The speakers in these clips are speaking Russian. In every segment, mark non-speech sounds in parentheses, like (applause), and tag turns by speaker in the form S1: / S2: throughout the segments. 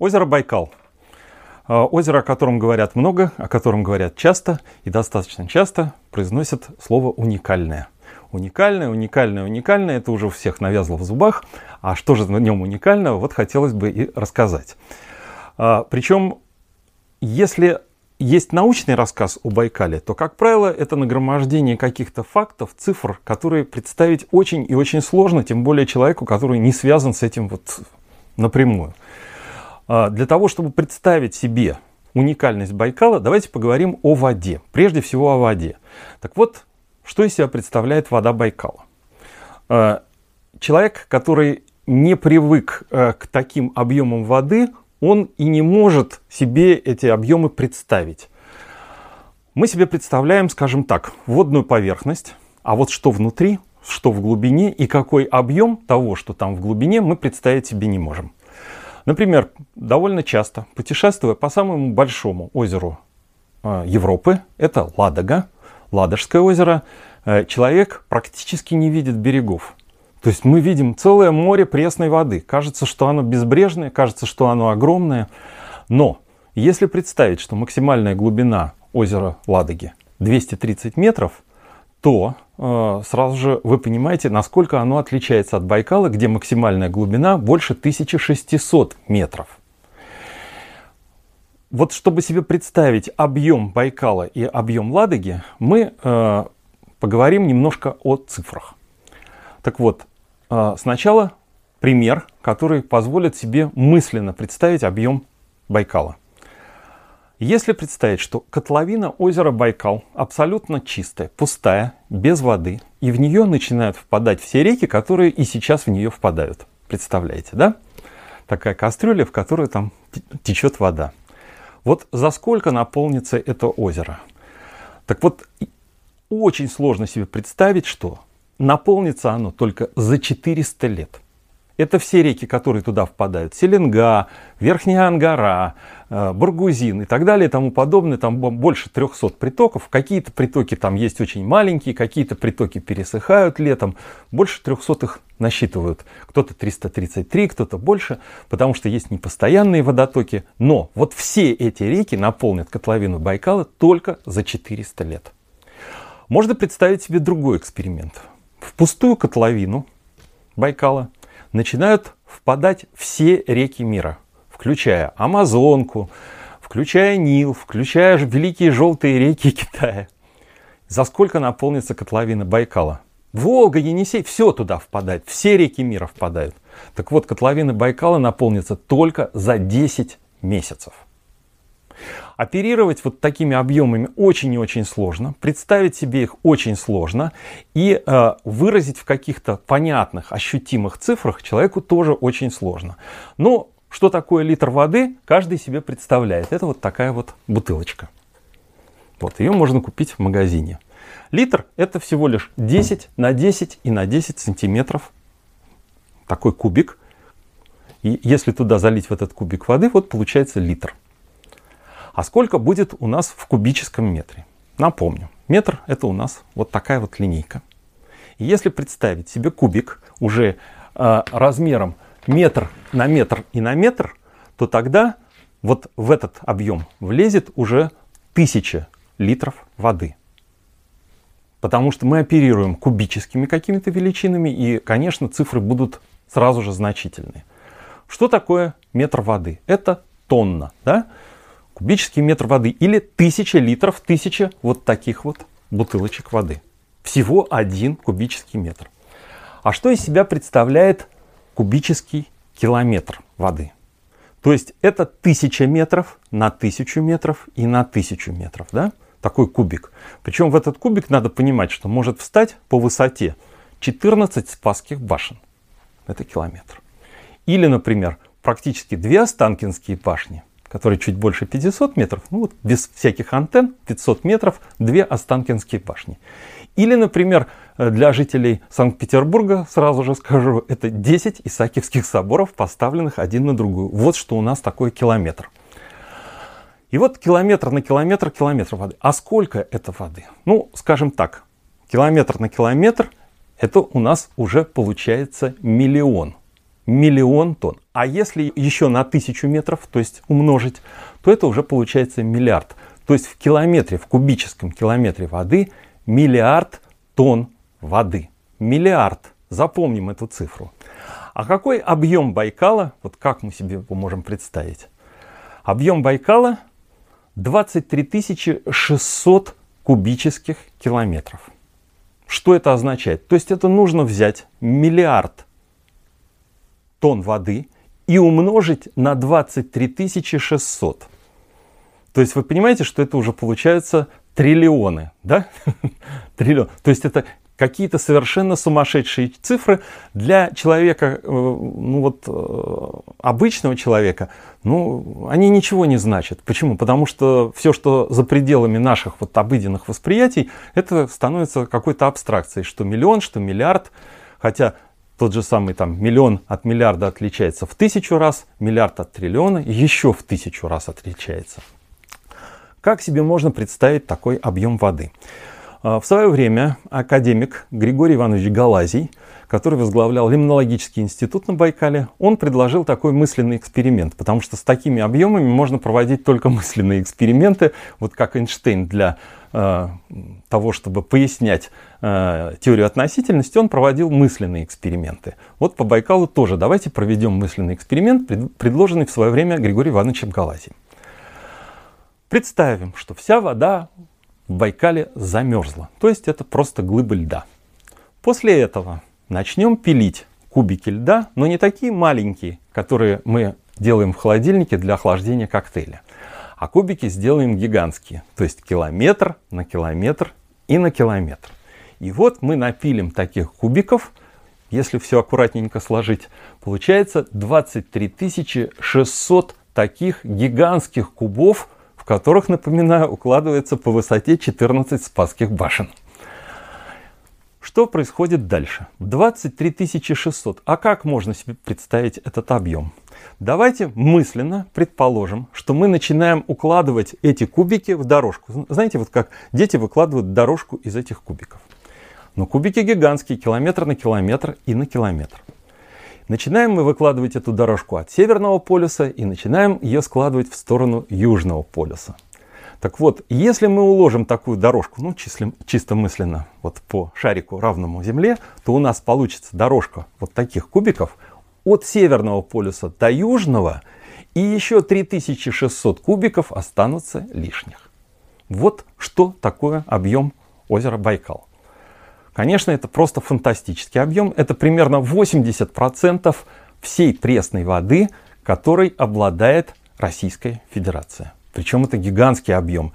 S1: Озеро Байкал. А, озеро, о котором говорят много, о котором говорят часто и достаточно часто произносят слово «уникальное». Уникальное, уникальное, уникальное, это уже у всех навязло в зубах. А что же в нем уникального, вот хотелось бы и рассказать. А, причем, если есть научный рассказ о Байкале, то, как правило, это нагромождение каких-то фактов, цифр, которые представить очень и очень сложно, тем более человеку, который не связан с этим вот напрямую. А, для того, чтобы представить себе уникальность Байкала, давайте поговорим о воде. Прежде всего о воде. Так вот, что из себя представляет вода Байкала? А, человек, который не привык э, к таким объемам воды, он и не может себе эти объемы представить. Мы себе представляем, скажем так, водную поверхность, а вот что внутри, что в глубине и какой объем того, что там в глубине, мы представить себе не можем. Например, довольно часто, путешествуя по самому большому озеру э, Европы, это Ладога, Ладожское озеро, э, человек практически не видит берегов. То есть мы видим целое море пресной воды. Кажется, что оно безбрежное, кажется, что оно огромное. Но если представить, что максимальная глубина озера Ладоги 230 метров, то сразу же вы понимаете, насколько оно отличается от Байкала, где максимальная глубина больше 1600 метров. Вот чтобы себе представить объем Байкала и объем Ладоги, мы э, поговорим немножко о цифрах. Так вот, э, сначала пример, который позволит себе мысленно представить объем Байкала. Если представить, что котловина озера Байкал абсолютно чистая, пустая, без воды, и в нее начинают впадать все реки, которые и сейчас в нее впадают. Представляете, да? Такая кастрюля, в которой там течет вода. Вот за сколько наполнится это озеро? Так вот, очень сложно себе представить, что наполнится оно только за 400 лет – это все реки, которые туда впадают. Селенга, Верхняя Ангара, э, Баргузин и так далее и тому подобное. Там больше 300 притоков. Какие-то притоки там есть очень маленькие, какие-то притоки пересыхают летом. Больше 300 их насчитывают. Кто-то 333, кто-то больше, потому что есть непостоянные водотоки. Но вот все эти реки наполнят котловину Байкала только за 400 лет. Можно представить себе другой эксперимент. В пустую котловину Байкала – начинают впадать все реки мира, включая Амазонку, включая Нил, включая великие желтые реки (laughs) Китая. За сколько наполнится котловина Байкала? Волга, Енисей, все туда впадает, все реки мира впадают. Так вот, котловина Байкала наполнится только за 10 месяцев. Оперировать вот такими объемами очень и очень сложно, представить себе их очень сложно и э, выразить в каких-то понятных, ощутимых цифрах человеку тоже очень сложно. Но что такое литр воды, каждый себе представляет. Это вот такая вот бутылочка. Вот, ее можно купить в магазине. Литр это всего лишь 10 на 10 и на 10 сантиметров. Такой кубик. И если туда залить в этот кубик воды, вот получается литр. А сколько будет у нас в кубическом метре? Напомню, метр это у нас вот такая вот линейка. И если представить себе кубик уже э, размером метр на метр и на метр, то тогда вот в этот объем влезет уже тысяча литров воды. Потому что мы оперируем кубическими какими-то величинами, и, конечно, цифры будут сразу же значительные. Что такое метр воды? Это тонна. Да? Кубический метр воды или тысяча литров, тысяча вот таких вот бутылочек воды. Всего один кубический метр. А что из себя представляет кубический километр воды? То есть это тысяча метров на тысячу метров и на тысячу метров, да? Такой кубик. Причем в этот кубик надо понимать, что может встать по высоте 14 спасских башен. Это километр. Или, например, практически две Останкинские башни который чуть больше 500 метров, ну вот без всяких антенн, 500 метров, две Останкинские башни. Или, например, э, для жителей Санкт-Петербурга, сразу же скажу, это 10 Исаакиевских соборов, поставленных один на другую. Вот что у нас такой километр. И вот километр на километр, километр воды. А сколько это воды? Ну, скажем так, километр на километр, это у нас уже получается миллион миллион тонн. А если еще на тысячу метров, то есть умножить, то это уже получается миллиард. То есть в километре, в кубическом километре воды миллиард тонн воды. Миллиард. Запомним эту цифру. А какой объем Байкала, вот как мы себе его можем представить? Объем Байкала 23 600 кубических километров. Что это означает? То есть это нужно взять миллиард тонн воды и умножить на 23 600. То есть вы понимаете, что это уже получается триллионы, да? (laughs) Триллион. То есть это какие-то совершенно сумасшедшие цифры для человека, э, ну вот э, обычного человека, ну, они ничего не значат. Почему? Потому что все, что за пределами наших вот обыденных восприятий, это становится какой-то абстракцией, что миллион, что миллиард, хотя тот же самый там миллион от миллиарда отличается в тысячу раз, миллиард от триллиона еще в тысячу раз отличается. Как себе можно представить такой объем воды? А, в свое время академик Григорий Иванович Галазий, который возглавлял Лимнологический институт на Байкале, он предложил такой мысленный эксперимент, потому что с такими объемами можно проводить только мысленные эксперименты, вот как Эйнштейн для э, того, чтобы пояснять э, теорию относительности, он проводил мысленные эксперименты. Вот по Байкалу тоже давайте проведем мысленный эксперимент, пред, предложенный в свое время Григорием Ивановичем Галазием. Представим, что вся вода в Байкале замерзла. То есть это просто глыбы льда. После этого начнем пилить кубики льда, но не такие маленькие, которые мы делаем в холодильнике для охлаждения коктейля. А кубики сделаем гигантские, то есть километр на километр и на километр. И вот мы напилим таких кубиков, если все аккуратненько сложить, получается 23 600 таких гигантских кубов – которых, напоминаю, укладывается по высоте 14 Спасских башен. Что происходит дальше? 23 600. А как можно себе представить этот объем? Давайте мысленно предположим, что мы начинаем укладывать эти кубики в дорожку. Знаете, вот как дети выкладывают дорожку из этих кубиков. Но кубики гигантские, километр на километр и на километр. Начинаем мы выкладывать эту дорожку от Северного полюса и начинаем ее складывать в сторону Южного полюса. Так вот, если мы уложим такую дорожку, ну, числим, чисто мысленно, вот по шарику равному Земле, то у нас получится дорожка вот таких кубиков от Северного полюса до Южного, и еще 3600 кубиков останутся лишних. Вот что такое объем озера Байкал. Конечно, это просто фантастический объем. Это примерно 80% всей пресной воды, которой обладает Российская Федерация. Причем это гигантский объем.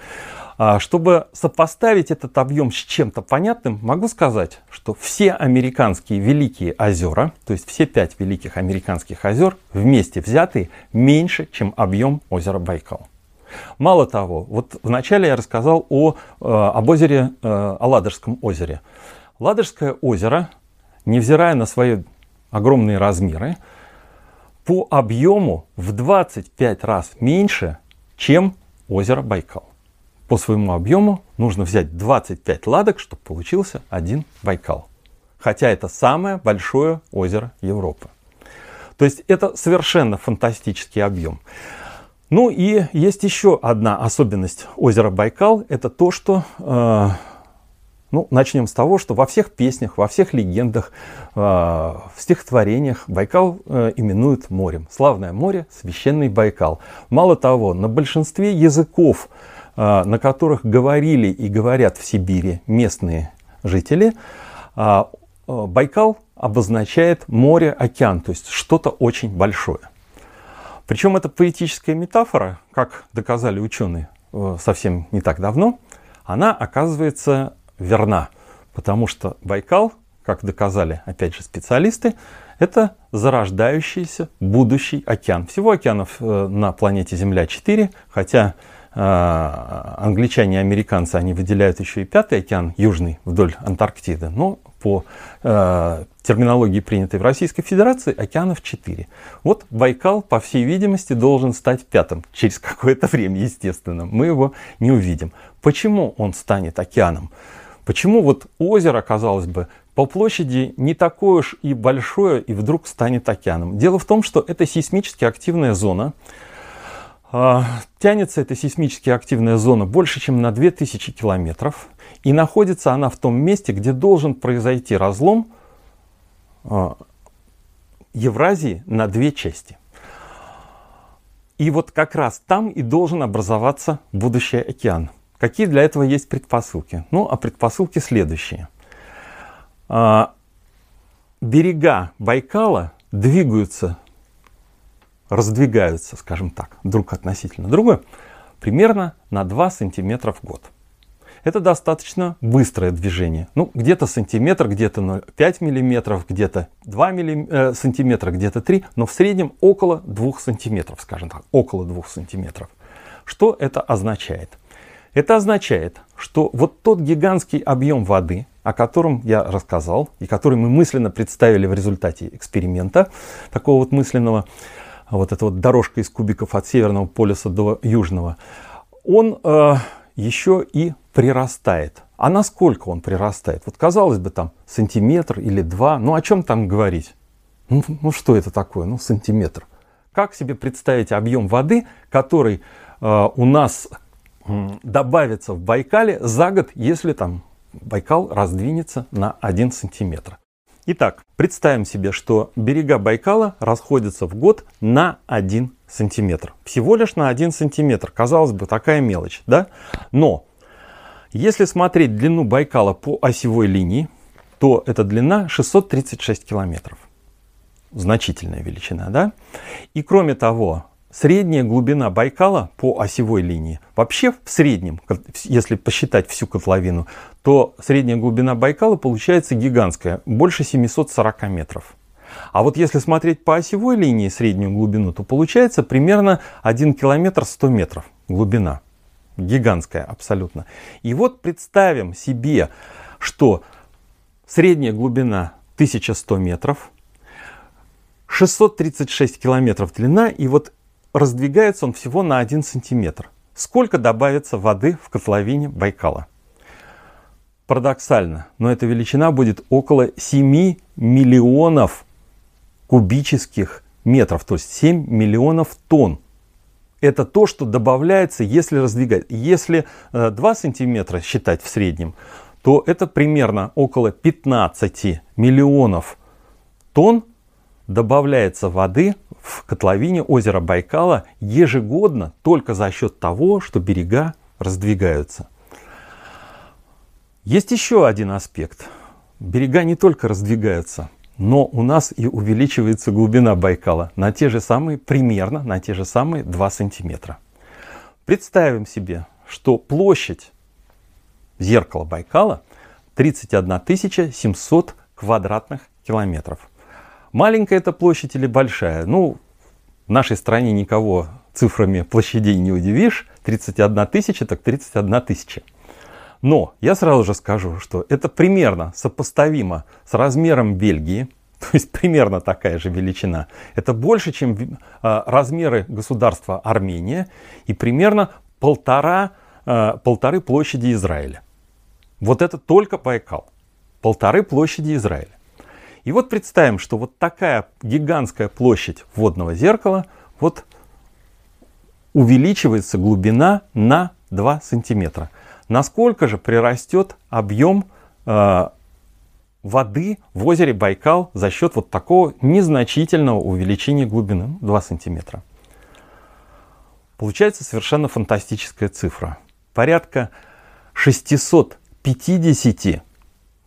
S1: А, чтобы сопоставить этот объем с чем-то понятным, могу сказать, что все американские великие озера, то есть все пять великих американских озер, вместе взятые, меньше, чем объем озера Байкал. Мало того, вот вначале я рассказал о, э, об озере, э, о Ладожском озере. Ладожское озеро, невзирая на свои огромные размеры, по объему в 25 раз меньше, чем озеро Байкал. По своему объему нужно взять 25 ладок, чтобы получился один Байкал. Хотя это самое большое озеро Европы. То есть это совершенно фантастический объем. Ну и есть еще одна особенность озера Байкал. Это то, что э, ну, начнем с того, что во всех песнях, во всех легендах, э, в стихотворениях Байкал э, именуют морем. Славное море, священный Байкал. Мало того, на большинстве языков, э, на которых говорили и говорят в Сибири местные жители, э, Байкал обозначает море, океан, то есть что-то очень большое. Причем это поэтическая метафора, как доказали ученые э, совсем не так давно, она оказывается верна, потому что Байкал, как доказали опять же специалисты, это зарождающийся будущий океан. Всего океанов э, на планете Земля 4, хотя э, англичане и американцы, они выделяют еще и пятый океан, южный, вдоль Антарктиды. Но по э, терминологии, принятой в Российской Федерации, океанов 4. Вот Байкал, по всей видимости, должен стать пятым. Через какое-то время, естественно. Мы его не увидим. Почему он станет океаном? Почему вот озеро, казалось бы, по площади не такое уж и большое, и вдруг станет океаном. Дело в том, что это сейсмически активная зона. А, тянется эта сейсмически активная зона больше, чем на 2000 километров. И находится она в том месте, где должен произойти разлом а, Евразии на две части. И вот как раз там и должен образоваться будущий океан. Какие для этого есть предпосылки? Ну, а предпосылки следующие. А, берега Байкала двигаются, раздвигаются, скажем так, друг относительно друга, примерно на 2 сантиметра в год. Это достаточно быстрое движение. Ну, где-то сантиметр, где-то 5 миллиметров, где-то 2 милли... э, сантиметра, где-то 3, но в среднем около 2 сантиметров, скажем так, около 2 сантиметров. Что это означает? Это означает, что вот тот гигантский объем воды, о котором я рассказал, и который мы мысленно представили в результате эксперимента, такого вот мысленного, вот эта вот дорожка из кубиков от северного полюса до южного, он э, еще и прирастает. А насколько он прирастает? Вот казалось бы там сантиметр или два, ну о чем там говорить? Ну, ну что это такое? Ну сантиметр. Как себе представить объем воды, который э, у нас добавится в Байкале за год, если там Байкал раздвинется на 1 сантиметр? Итак, представим себе, что берега Байкала расходятся в год на 1 сантиметр. Всего лишь на 1 сантиметр. Казалось бы, такая мелочь, да? Но если смотреть длину Байкала по осевой линии, то эта длина 636 километров. Значительная величина, да? И кроме того, средняя глубина Байкала по осевой линии, вообще в среднем, если посчитать всю котловину, то средняя глубина Байкала получается гигантская, больше 740 метров. А вот если смотреть по осевой линии среднюю глубину, то получается примерно 1 километр 100 метров глубина. Гигантская абсолютно. И вот представим себе, что средняя глубина 1100 метров, 636 километров длина, и вот раздвигается он всего на 1 сантиметр. Сколько добавится воды в котловине Байкала? Парадоксально, но эта величина будет около 7 миллионов кубических метров, то есть 7 миллионов тонн. Это то, что добавляется, если раздвигать. Если 2 э, сантиметра считать в среднем, то это примерно около 15 миллионов тонн добавляется воды в котловине озера Байкала ежегодно только за счет того, что берега раздвигаются. Есть еще один аспект. Берега не только раздвигаются, но у нас и увеличивается глубина Байкала на те же самые, примерно на те же самые 2 сантиметра. Представим себе, что площадь зеркала Байкала 31 700 квадратных километров. Маленькая эта площадь или большая? Ну, в нашей стране никого цифрами площадей не удивишь. 31 тысяча, так 31 тысяча. Но я сразу же скажу, что это примерно сопоставимо с размером Бельгии, (laughs) то есть примерно такая же величина. Это больше, чем а, размеры государства Армения и примерно полтора, а, полторы площади Израиля. Вот это только Байкал. Полторы площади Израиля. И вот представим, что вот такая гигантская площадь водного зеркала, вот увеличивается глубина на 2 сантиметра. Насколько же прирастет объем э, воды в озере Байкал за счет вот такого незначительного увеличения глубины, 2 сантиметра? Получается совершенно фантастическая цифра. Порядка 650,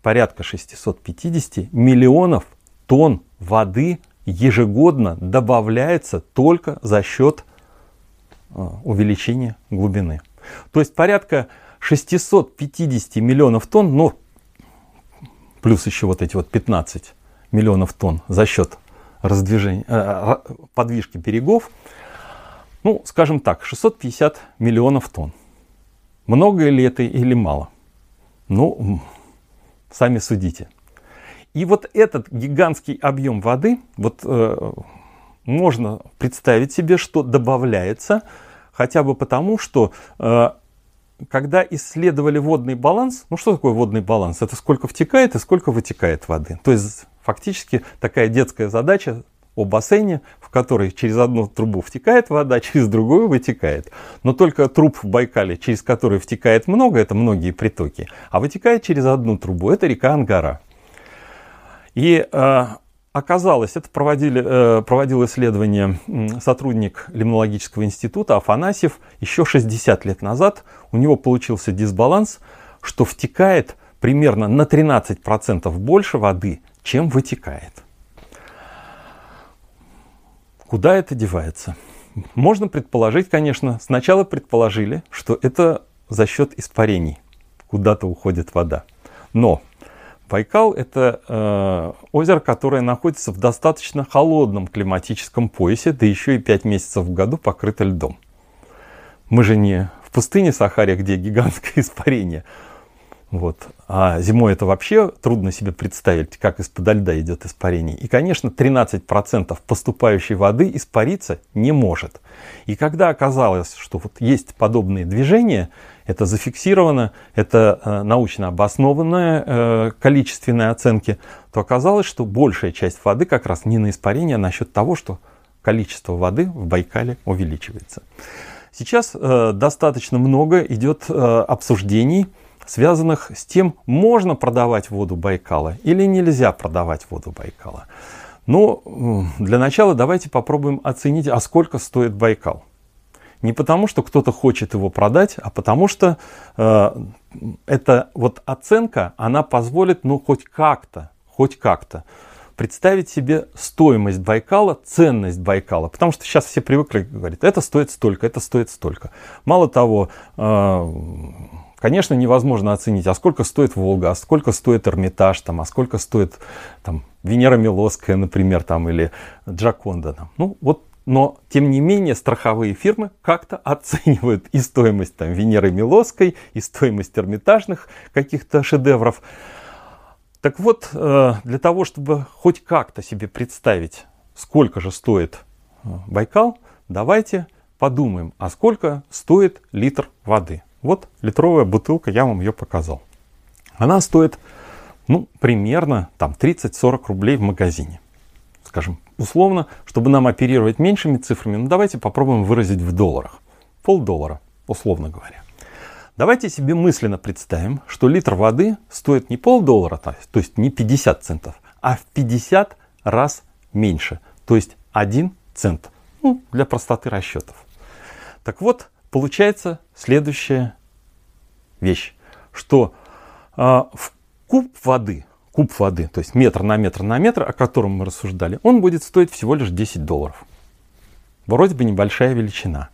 S1: порядка 650 миллионов тонн воды ежегодно добавляется только за счет э, увеличения глубины. То есть порядка 650 миллионов тонн, ну, плюс еще вот эти вот 15 миллионов тонн за счет раздвижения, э, подвижки берегов, ну, скажем так, 650 миллионов тонн. Много ли это или мало? Ну, сами судите. И вот этот гигантский объем воды, вот э, можно представить себе, что добавляется хотя бы потому, что э, когда исследовали водный баланс, ну что такое водный баланс? Это сколько втекает и сколько вытекает воды. То есть фактически такая детская задача о бассейне, в который через одну трубу втекает вода, (laughs) через другую вытекает. Но только труб в Байкале, через который втекает много, это многие притоки, а вытекает через одну трубу, это река Ангара. И э, Оказалось, это проводили, э, проводил исследование сотрудник Лимнологического института Афанасьев еще 60 лет назад. У него получился дисбаланс, что втекает примерно на 13% больше воды, чем вытекает. Куда это девается? Можно предположить, конечно, сначала предположили, что это за счет испарений. Куда-то уходит вода. Но Байкал – это э, озеро, которое находится в достаточно холодном климатическом поясе, да еще и 5 месяцев в году покрыто льдом. Мы же не в пустыне Сахаре, где гигантское испарение. Вот. А зимой это вообще трудно себе представить, как из-под льда идет испарение. И, конечно, 13% поступающей воды испариться не может. И когда оказалось, что вот есть подобные движения, это зафиксировано, это э, научно обоснованные э, количественные оценки, то оказалось, что большая часть воды как раз не на испарение, а насчет того, что количество воды в Байкале увеличивается. Сейчас э, достаточно много идет э, обсуждений, связанных с тем, можно продавать воду Байкала или нельзя продавать воду Байкала. Но ну, для начала давайте попробуем оценить, а сколько стоит Байкал. Не потому, что кто-то хочет его продать, а потому что э, эта вот оценка, она позволит, ну, хоть как-то, хоть как-то представить себе стоимость Байкала, ценность Байкала. Потому что сейчас все привыкли говорить, это стоит столько, это стоит столько. Мало того, э, конечно, невозможно оценить, а сколько стоит Волга, а сколько стоит Эрмитаж, там, а сколько стоит там, Венера Милосская, например, там, или Джаконда. Там. Ну, вот но тем не менее страховые фирмы как-то (laughs) оценивают и стоимость там, Венеры Милосской, и стоимость эрмитажных каких-то шедевров. Так вот, э, для того, чтобы хоть как-то себе представить, сколько же стоит э, Байкал, давайте подумаем, а сколько стоит литр воды. Вот литровая бутылка, я вам ее показал. Она стоит ну, примерно там 30-40 рублей в магазине скажем, условно, чтобы нам оперировать меньшими цифрами, ну давайте попробуем выразить в долларах. Полдоллара, условно говоря. Давайте себе мысленно представим, что литр воды стоит не полдоллара, то есть не 50 центов, а в 50 раз меньше, то есть 1 цент. Ну, для простоты расчетов. Так вот, получается следующая вещь, что э, в куб воды куб воды, то есть метр на метр на метр, о котором мы рассуждали, он будет стоить всего лишь 10 долларов. Вроде бы небольшая величина.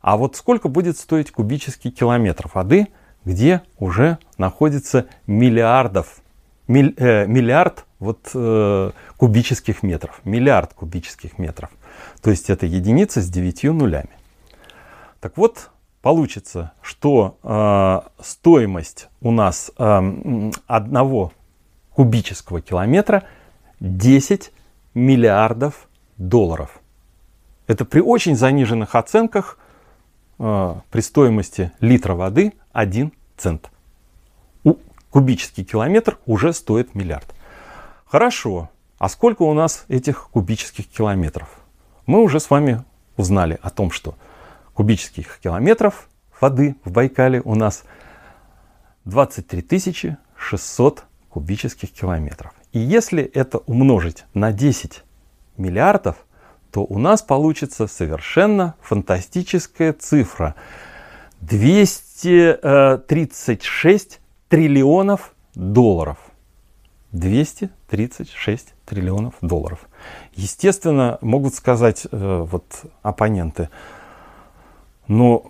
S1: А вот сколько будет стоить кубический километр воды, где уже находится миллиардов, миль, э, миллиард вот, э, кубических метров, миллиард кубических метров. То есть это единица с 9 нулями. Так вот, получится, что э, стоимость у нас э, одного кубического километра 10 миллиардов долларов. Это при очень заниженных оценках э, при стоимости литра воды 1 цент. У, кубический километр уже стоит миллиард. Хорошо, а сколько у нас этих кубических километров? Мы уже с вами узнали о том, что кубических километров воды в Байкале у нас 23 600 кубических километров. И если это умножить на 10 миллиардов, то у нас получится совершенно фантастическая цифра. 236 триллионов долларов. 236 триллионов долларов. Естественно, могут сказать э, вот оппоненты, но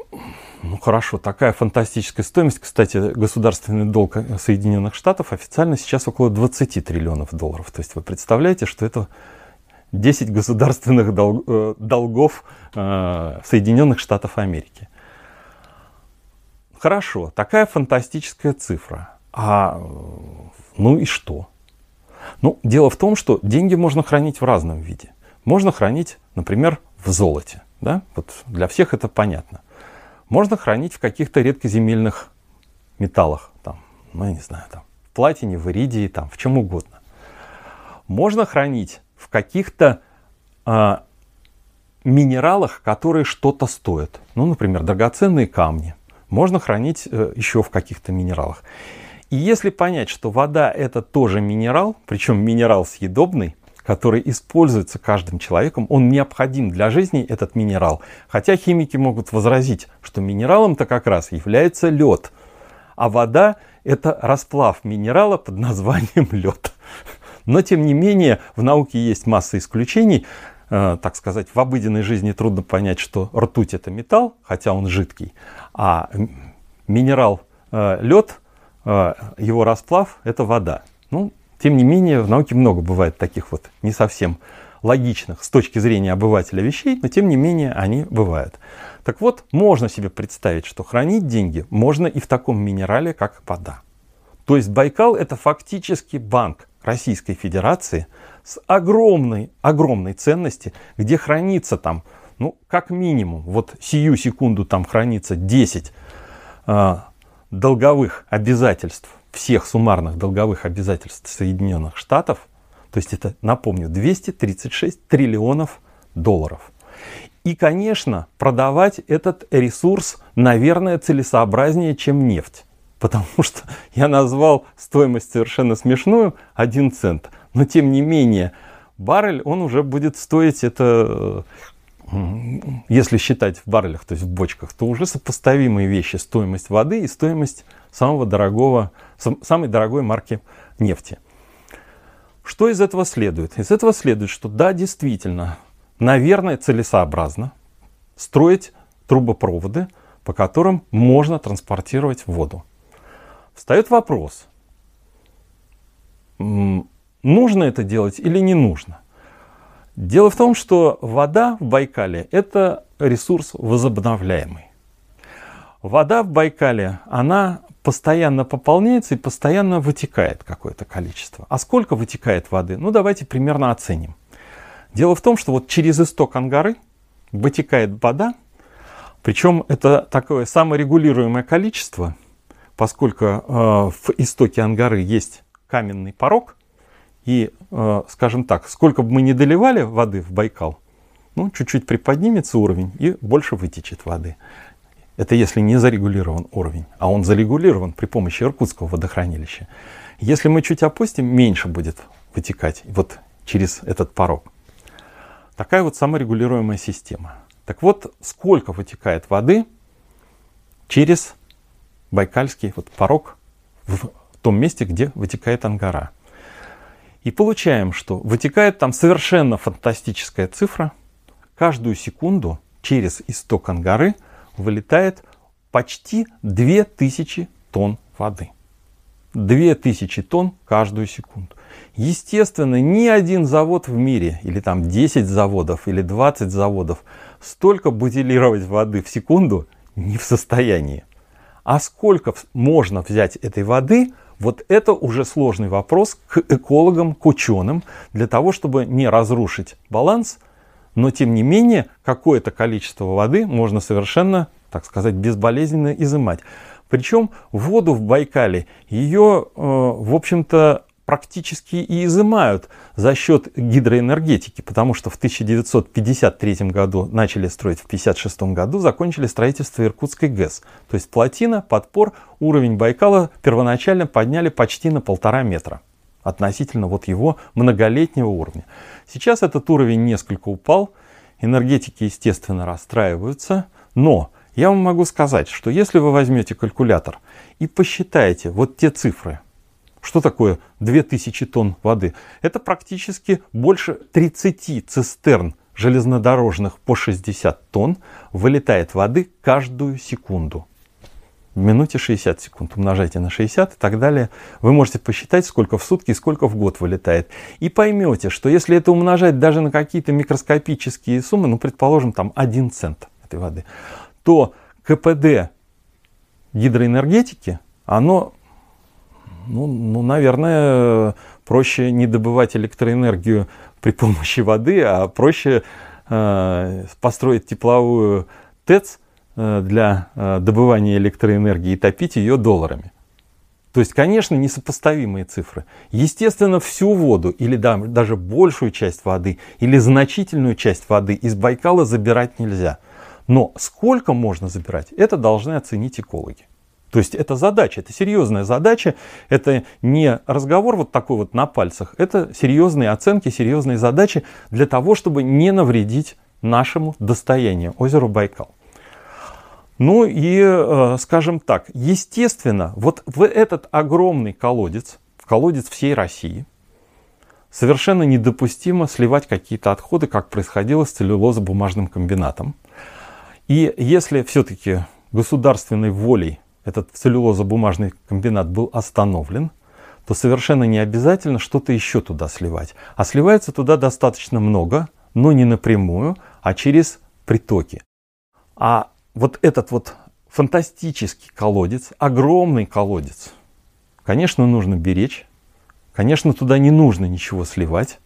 S1: ну хорошо, такая фантастическая стоимость. Кстати, государственный долг Соединенных Штатов официально сейчас около 20 триллионов долларов. То есть вы представляете, что это 10 государственных долг, э, долгов э, Соединенных Штатов Америки. Хорошо, такая фантастическая цифра. А ну и что? Ну, дело в том, что деньги можно хранить в разном виде. Можно хранить, например, в золоте. Да? Вот для всех это понятно. Можно хранить в каких-то редкоземельных металлах, там, ну, я не знаю, там, в платине, в иридии, там, в чем угодно. Можно хранить в каких-то э, минералах, которые что-то стоят. Ну, например, драгоценные камни. Можно хранить э, еще в каких-то минералах. И если понять, что вода это тоже минерал, причем минерал съедобный, который используется каждым человеком, он необходим для жизни, этот минерал. Хотя химики могут возразить, что минералом-то как раз является лед, а вода это расплав минерала под названием (laughs) лед. Но тем не менее в науке есть масса исключений. Э, так сказать, в обыденной жизни трудно понять, что ртуть это металл, хотя он жидкий, а минерал э, лед, э, его расплав это вода. Ну, тем не менее, в науке много бывает таких вот не совсем логичных с точки зрения обывателя вещей, но тем не менее они бывают. Так вот, можно себе представить, что хранить деньги можно и в таком минерале, как вода. То есть Байкал это фактически банк Российской Федерации с огромной, огромной ценности, где хранится там, ну, как минимум, вот сию секунду там хранится 10 э, долговых обязательств всех суммарных долговых обязательств Соединенных Штатов, то есть это, напомню, 236 триллионов долларов. И, конечно, продавать этот ресурс, наверное, целесообразнее, чем нефть. Потому что (laughs) я назвал стоимость совершенно смешную, 1 цент. Но, тем не менее, баррель, он уже будет стоить это, если считать в баррелях, то есть в бочках, то уже сопоставимые вещи. Стоимость воды и стоимость самого дорогого, самой дорогой марки нефти. Что из этого следует? Из этого следует, что да, действительно, наверное, целесообразно строить трубопроводы, по которым можно транспортировать воду. Встает вопрос, нужно это делать или не нужно. Дело в том, что вода в Байкале – это ресурс возобновляемый. Вода в Байкале, она постоянно пополняется и постоянно вытекает какое-то количество. А сколько вытекает воды? Ну, давайте примерно оценим. Дело в том, что вот через исток Ангары вытекает вода, причем это такое саморегулируемое количество, поскольку э, в истоке Ангары есть каменный порог, и, э, скажем так, сколько бы мы ни доливали воды в Байкал, ну, чуть-чуть приподнимется уровень и больше вытечет воды. Это если не зарегулирован уровень, а он зарегулирован при помощи Иркутского водохранилища. Если мы чуть опустим, меньше будет вытекать вот через этот порог. Такая вот саморегулируемая система. Так вот, сколько вытекает воды через Байкальский вот порог в том месте, где вытекает Ангара. И получаем, что вытекает там совершенно фантастическая цифра. Каждую секунду через исток Ангары – вылетает почти 2000 тонн воды. 2000 тонн каждую секунду. Естественно, ни один завод в мире, или там 10 заводов, или 20 заводов, столько бутилировать воды в секунду не в состоянии. А сколько можно взять этой воды, вот это уже сложный вопрос к экологам, к ученым, для того, чтобы не разрушить баланс – но тем не менее какое-то количество воды можно совершенно, так сказать, безболезненно изымать. Причем воду в Байкале ее, э, в общем-то, практически и изымают за счет гидроэнергетики, потому что в 1953 году начали строить, в 1956 году закончили строительство Иркутской ГЭС. То есть плотина, подпор, уровень Байкала первоначально подняли почти на полтора метра относительно вот его многолетнего уровня. Сейчас этот уровень несколько упал, энергетики, естественно, расстраиваются, но я вам могу сказать, что если вы возьмете калькулятор и посчитаете вот те цифры, что такое 2000 тонн воды? Это практически больше 30 цистерн железнодорожных по 60 тонн вылетает воды каждую секунду минуте 60 секунд. Умножайте на 60 и так далее. Вы можете посчитать, сколько в сутки и сколько в год вылетает. И поймете, что если это умножать даже на какие-то микроскопические суммы, ну, предположим, там 1 цент этой воды, то КПД гидроэнергетики, оно, ну, ну, наверное, проще не добывать электроэнергию при помощи воды, а проще э, построить тепловую ТЭЦ – для э, добывания электроэнергии и топить ее долларами. То есть, конечно, несопоставимые цифры. Естественно, всю воду или да, даже большую часть воды или значительную часть воды из Байкала забирать нельзя. Но сколько можно забирать, это должны оценить экологи. То есть это задача, это серьезная задача, это не разговор вот такой вот на пальцах, это серьезные оценки, серьезные задачи для того, чтобы не навредить нашему достоянию, озеру Байкал. Ну и, э, скажем так, естественно, вот в этот огромный колодец, в колодец всей России, совершенно недопустимо сливать какие-то отходы, как происходило с целлюлозо-бумажным комбинатом. И если все-таки государственной волей этот целлюлозо-бумажный комбинат был остановлен, то совершенно не обязательно что-то еще туда сливать. А сливается туда достаточно много, но не напрямую, а через притоки. А вот этот вот фантастический колодец, огромный колодец, конечно, нужно беречь. Конечно, туда не нужно ничего сливать.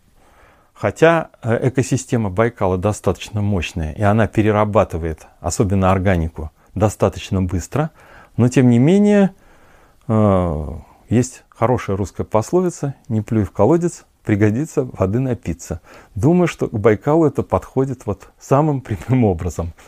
S1: Хотя э, экосистема Байкала достаточно мощная, и она перерабатывает, особенно органику, достаточно быстро. Но тем не менее, э, есть хорошая русская пословица «не плюй в колодец, пригодится воды напиться». Думаю, что к Байкалу это подходит вот самым (laughs) прямым образом –